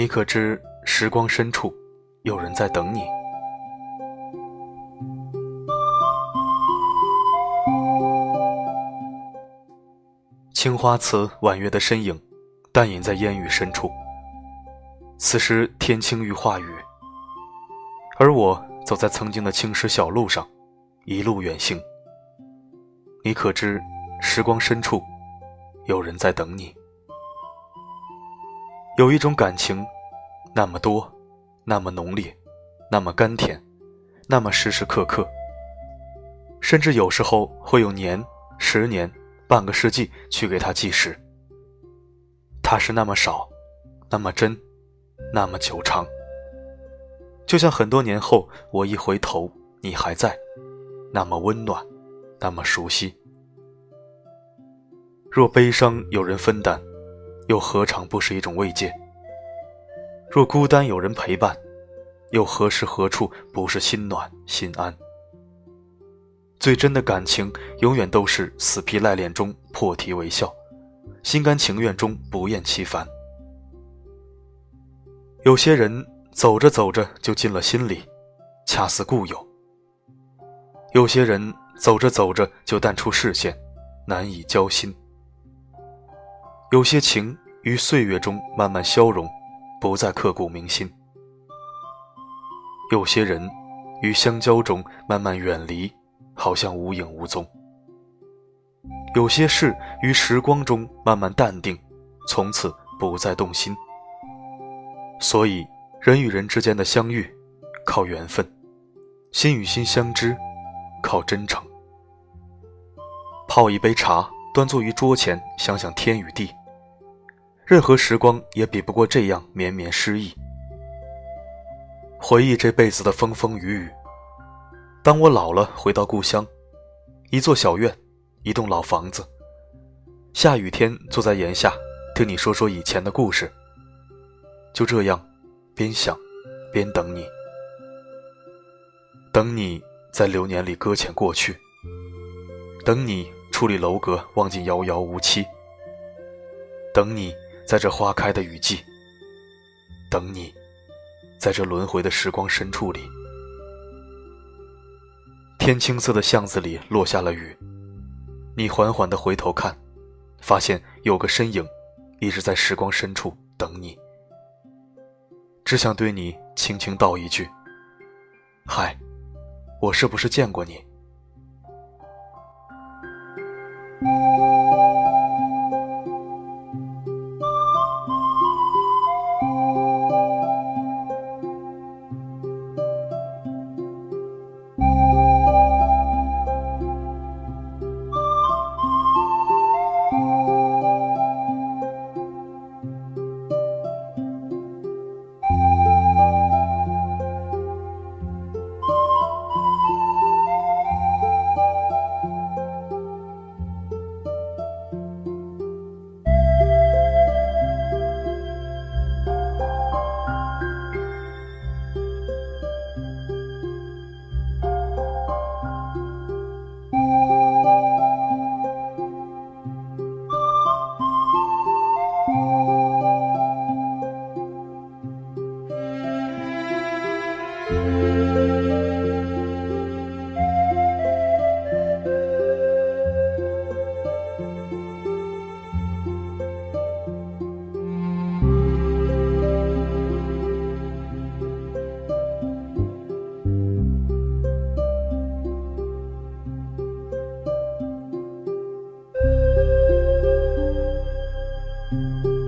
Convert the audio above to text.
你可知时光深处，有人在等你？青花瓷婉约的身影，淡隐在烟雨深处。此时天青欲化雨，而我走在曾经的青石小路上，一路远行。你可知时光深处，有人在等你？有一种感情，那么多，那么浓烈，那么甘甜，那么时时刻刻，甚至有时候会有年、十年。半个世纪去给他计时，他是那么少，那么真，那么久长。就像很多年后，我一回头，你还在，那么温暖，那么熟悉。若悲伤有人分担，又何尝不是一种慰藉？若孤单有人陪伴，又何时何处不是心暖心安？最真的感情，永远都是死皮赖脸中破涕为笑，心甘情愿中不厌其烦。有些人走着走着就进了心里，恰似故友；有些人走着走着就淡出视线，难以交心。有些情于岁月中慢慢消融，不再刻骨铭心；有些人于相交中慢慢远离。好像无影无踪。有些事于时光中慢慢淡定，从此不再动心。所以，人与人之间的相遇，靠缘分；心与心相知，靠真诚。泡一杯茶，端坐于桌前，想想天与地，任何时光也比不过这样绵绵诗意。回忆这辈子的风风雨雨。当我老了，回到故乡，一座小院，一栋老房子。下雨天，坐在檐下，听你说说以前的故事。就这样，边想，边等你，等你在流年里搁浅过去，等你矗立楼阁，望尽遥遥无期，等你在这花开的雨季，等你在这轮回的时光深处里。天青色的巷子里落下了雨，你缓缓地回头看，发现有个身影，一直在时光深处等你。只想对你轻轻道一句：“嗨，我是不是见过你？” Música